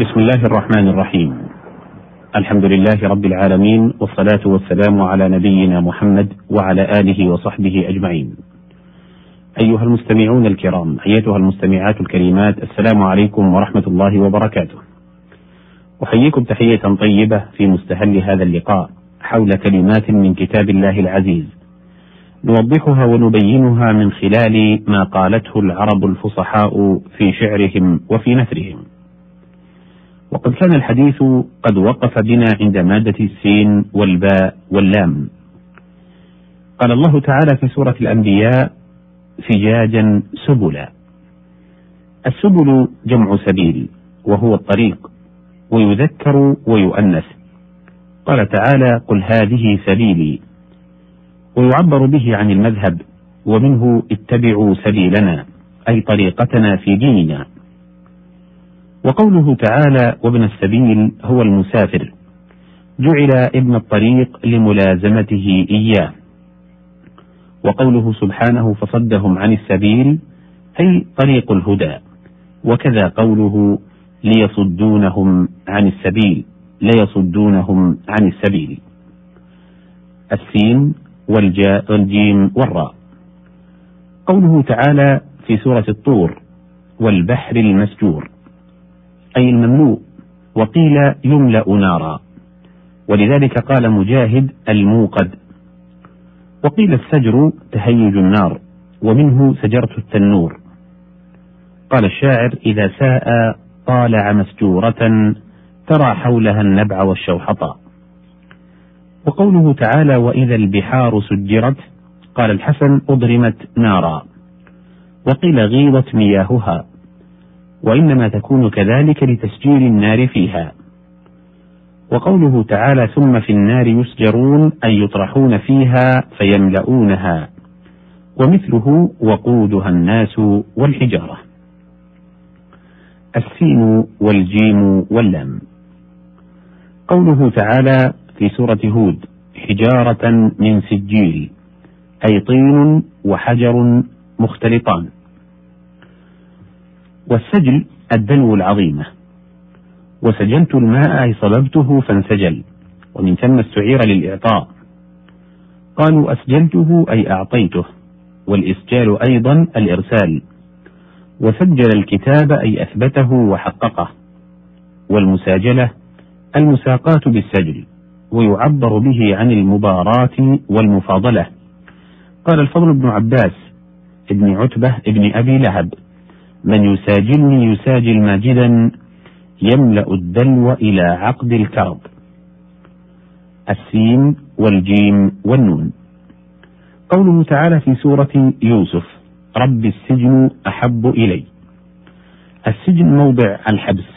بسم الله الرحمن الرحيم. الحمد لله رب العالمين والصلاة والسلام على نبينا محمد وعلى آله وصحبه أجمعين. أيها المستمعون الكرام أيتها المستمعات الكريمات السلام عليكم ورحمة الله وبركاته. أحييكم تحية طيبة في مستهل هذا اللقاء حول كلمات من كتاب الله العزيز. نوضحها ونبينها من خلال ما قالته العرب الفصحاء في شعرهم وفي نثرهم. وقد كان الحديث قد وقف بنا عند مادة السين والباء واللام. قال الله تعالى في سورة الأنبياء فجاجا سبلا. السبل جمع سبيل وهو الطريق ويذكر ويؤنث. قال تعالى قل هذه سبيلي. ويعبر به عن المذهب ومنه اتبعوا سبيلنا أي طريقتنا في ديننا. وقوله تعالى وابن السبيل هو المسافر. جعل ابن الطريق لملازمته إياه. وقوله سبحانه فصدهم عن السبيل أي طريق الهدى. وكذا قوله ليصدونهم عن السبيل ليصدونهم عن السبيل. السين والجاء والجيم والراء. قوله تعالى في سورة الطور والبحر المسجور. أي المملوء وقيل يملأ نارا. ولذلك قال مجاهد الموقد. وقيل السجر تهيج النار ومنه سجرت التنور. قال الشاعر إذا ساء طالع مسجورة ترى حولها النبع والشوحطا وقوله تعالى وإذا البحار سجرت قال الحسن أضرمت نارا. وقيل غيضت مياهها. وإنما تكون كذلك لتسجيل النار فيها. وقوله تعالى ثم في النار يسجرون أي يطرحون فيها فيملؤونها. ومثله وقودها الناس والحجارة. السين والجيم واللام. قوله تعالى في سورة هود حجارة من سجيل أي طين وحجر مختلطان. والسجل الدلو العظيمة وسجلت الماء أي صببته فانسجل ومن ثم استعير للإعطاء. قالوا أسجلته أي أعطيته والإسجال أيضا الإرسال. وسجل الكتاب أي أثبته وحققه. والمساجلة المساقاة بالسجل ويعبر به عن المباراة والمفاضلة. قال الفضل بن عباس ابن عتبة ابن أبي لهب من يساجلني يساجل ماجدا يملأ الدلو إلى عقد الكرب. السين والجيم والنون. قوله تعالى في سورة يوسف رب السجن أحب إلي. السجن موضع الحبس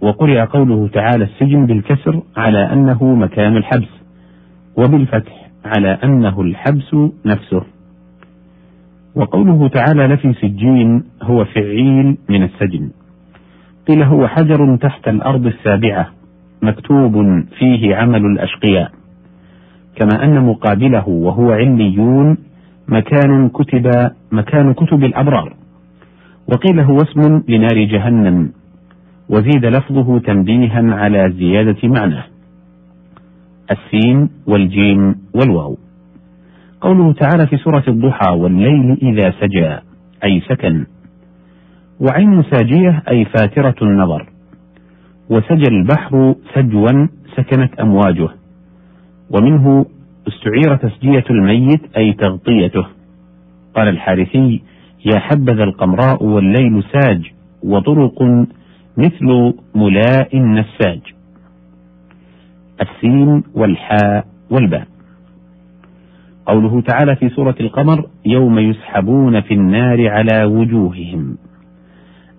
وقرئ قوله تعالى السجن بالكسر على أنه مكان الحبس وبالفتح على أنه الحبس نفسه. وقوله تعالى لفي سجين هو فعيل من السجن. قيل هو حجر تحت الأرض السابعة مكتوب فيه عمل الأشقياء. كما أن مقابله وهو عليون مكان كتب مكان كتب الأبرار. وقيل هو اسم لنار جهنم. وزيد لفظه تنبيها على زيادة معناه السين والجيم والواو. قوله تعالى في سورة الضحى والليل إذا سجى أي سكن. وعين ساجية أي فاترة النظر. وسجى البحر سجوا سكنت أمواجه. ومنه استعير تسجية الميت أي تغطيته. قال الحارثي يا حبذا القمراء والليل ساج وطرق مثل ملاء النساج. السين والحاء والباء. قوله تعالى في سورة القمر يوم يسحبون في النار على وجوههم.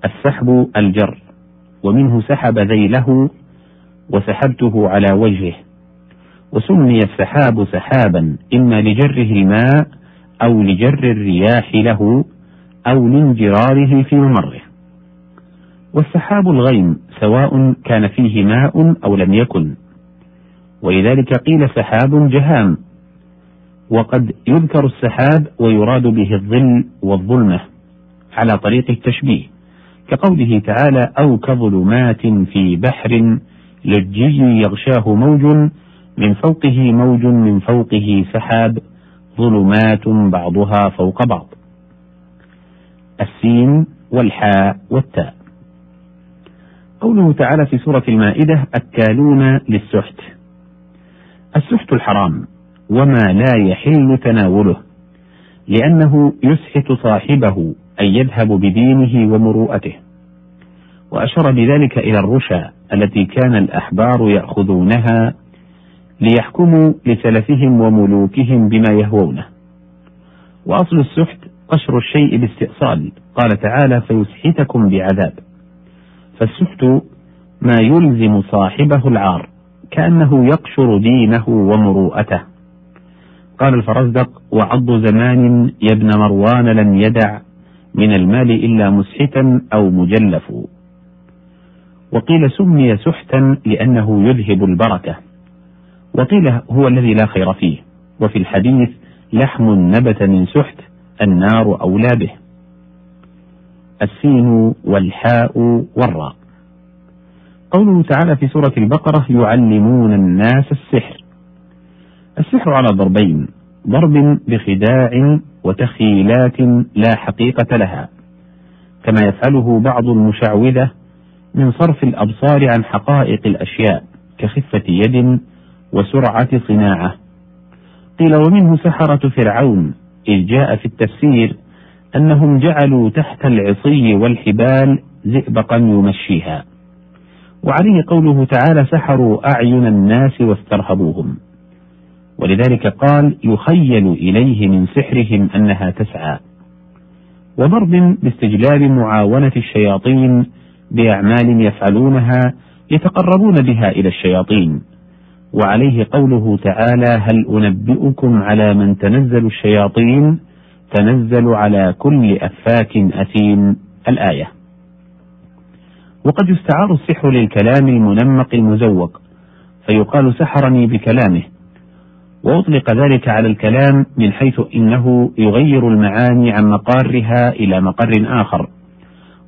السحب الجر ومنه سحب ذيله وسحبته على وجهه. وسمي السحاب سحابا إما لجره الماء أو لجر الرياح له أو لانجراره في ممره. والسحاب الغيم سواء كان فيه ماء أو لم يكن. ولذلك قيل سحاب جهام وقد يذكر السحاب ويراد به الظل والظلمة على طريق التشبيه كقوله تعالى أو كظلمات في بحر لجي يغشاه موج من فوقه موج من فوقه سحاب ظلمات بعضها فوق بعض. السين والحاء والتاء. قوله تعالى في سورة المائدة أكالون للسحت. السحت الحرام. وما لا يحل تناوله لأنه يسحت صاحبه أن يذهب بدينه ومروءته. وأشار بذلك إلى الرشا التي كان الأحبار يأخذونها ليحكموا لسلفهم وملوكهم بما يهوونه. وأصل السحت قشر الشيء باستئصال قال تعالى فيسحتكم بعذاب. فالسحت ما يلزم صاحبه العار كأنه يقشر دينه ومروءته. قال الفرزدق وعض زمان يا ابن مروان لم يدع من المال إلا مسحتا أو مجلف. وقيل سمي سحتا لأنه يذهب البركة. وقيل هو الذي لا خير فيه. وفي الحديث لحم نبت من سحت النار أولى به. السين والحاء والراء. قوله تعالى في سورة البقرة يعلمون الناس السحر. السحر على ضربين ضرب بخداع وتخيلات لا حقيقة لها كما يفعله بعض المشعوذة من صرف الأبصار عن حقائق الأشياء كخفة يد وسرعة صناعة. قيل ومنه سحرة فرعون إذ جاء في التفسير أنهم جعلوا تحت العصي والحبال زئبقا يمشيها. وعليه قوله تعالى سحروا أعين الناس واسترهبوهم. ولذلك قال يخيل إليه من سحرهم أنها تسعى. وضرب باستجلاب معاونة الشياطين بأعمال يفعلونها يتقربون بها إلى الشياطين. وعليه قوله تعالى هل أنبئكم على من تنزل الشياطين؟ تنزل على كل أفاك أثيم. الآية. وقد يستعار السحر للكلام المنمق المزوق فيقال سحرني بكلامه. وأطلق ذلك على الكلام من حيث إنه يغير المعاني عن مقارها إلى مقر آخر.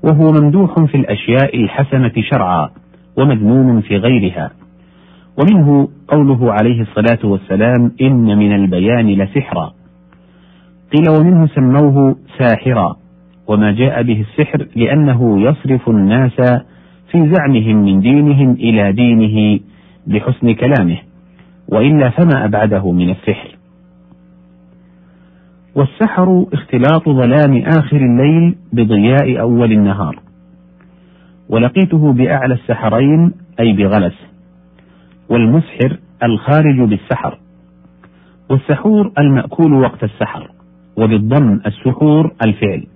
وهو ممدوح في الأشياء الحسنة شرعا ومذموم في غيرها. ومنه قوله عليه الصلاة والسلام إن من البيان لسحرا. قيل ومنه سموه ساحرا. وما جاء به السحر لأنه يصرف الناس في زعمهم من دينهم إلى دينه بحسن كلامه. وإلا فما أبعده من السحر. والسحر اختلاط ظلام آخر الليل بضياء أول النهار. ولقيته بأعلى السحرين أي بغلس. والمسحر الخارج بالسحر. والسحور المأكول وقت السحر وبالضم السحور الفعل.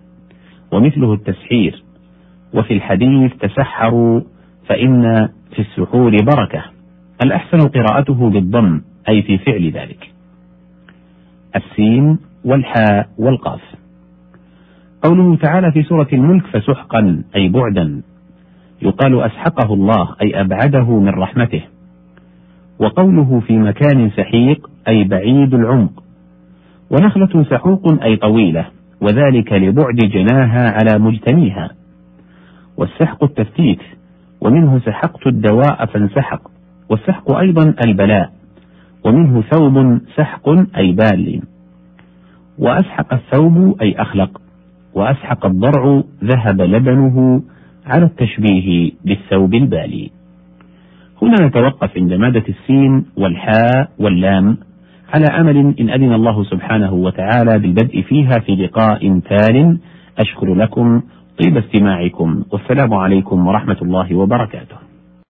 ومثله التسحير. وفي الحديث تسحروا فإن في السحور بركة. الأحسن قراءته بالضم أي في فعل ذلك. السين والحاء والقاف. قوله تعالى في سورة الملك فسحقا أي بعدا. يقال أسحقه الله أي أبعده من رحمته. وقوله في مكان سحيق أي بعيد العمق. ونخلة سحوق أي طويلة. وذلك لبعد جناها على مجتنيها. والسحق التفتيت ومنه سحقت الدواء فانسحق. والسحق أيضا البلاء ومنه ثوب سحق أي بال. وأسحق الثوب أي أخلق وأسحق الضرع ذهب لبنه على التشبيه بالثوب البالي هنا نتوقف عند مادة السين والحاء واللام على أمل إن أذن الله سبحانه وتعالى بالبدء فيها في لقاء تال. أشكر لكم طيب استماعكم والسلام عليكم ورحمة الله وبركاته.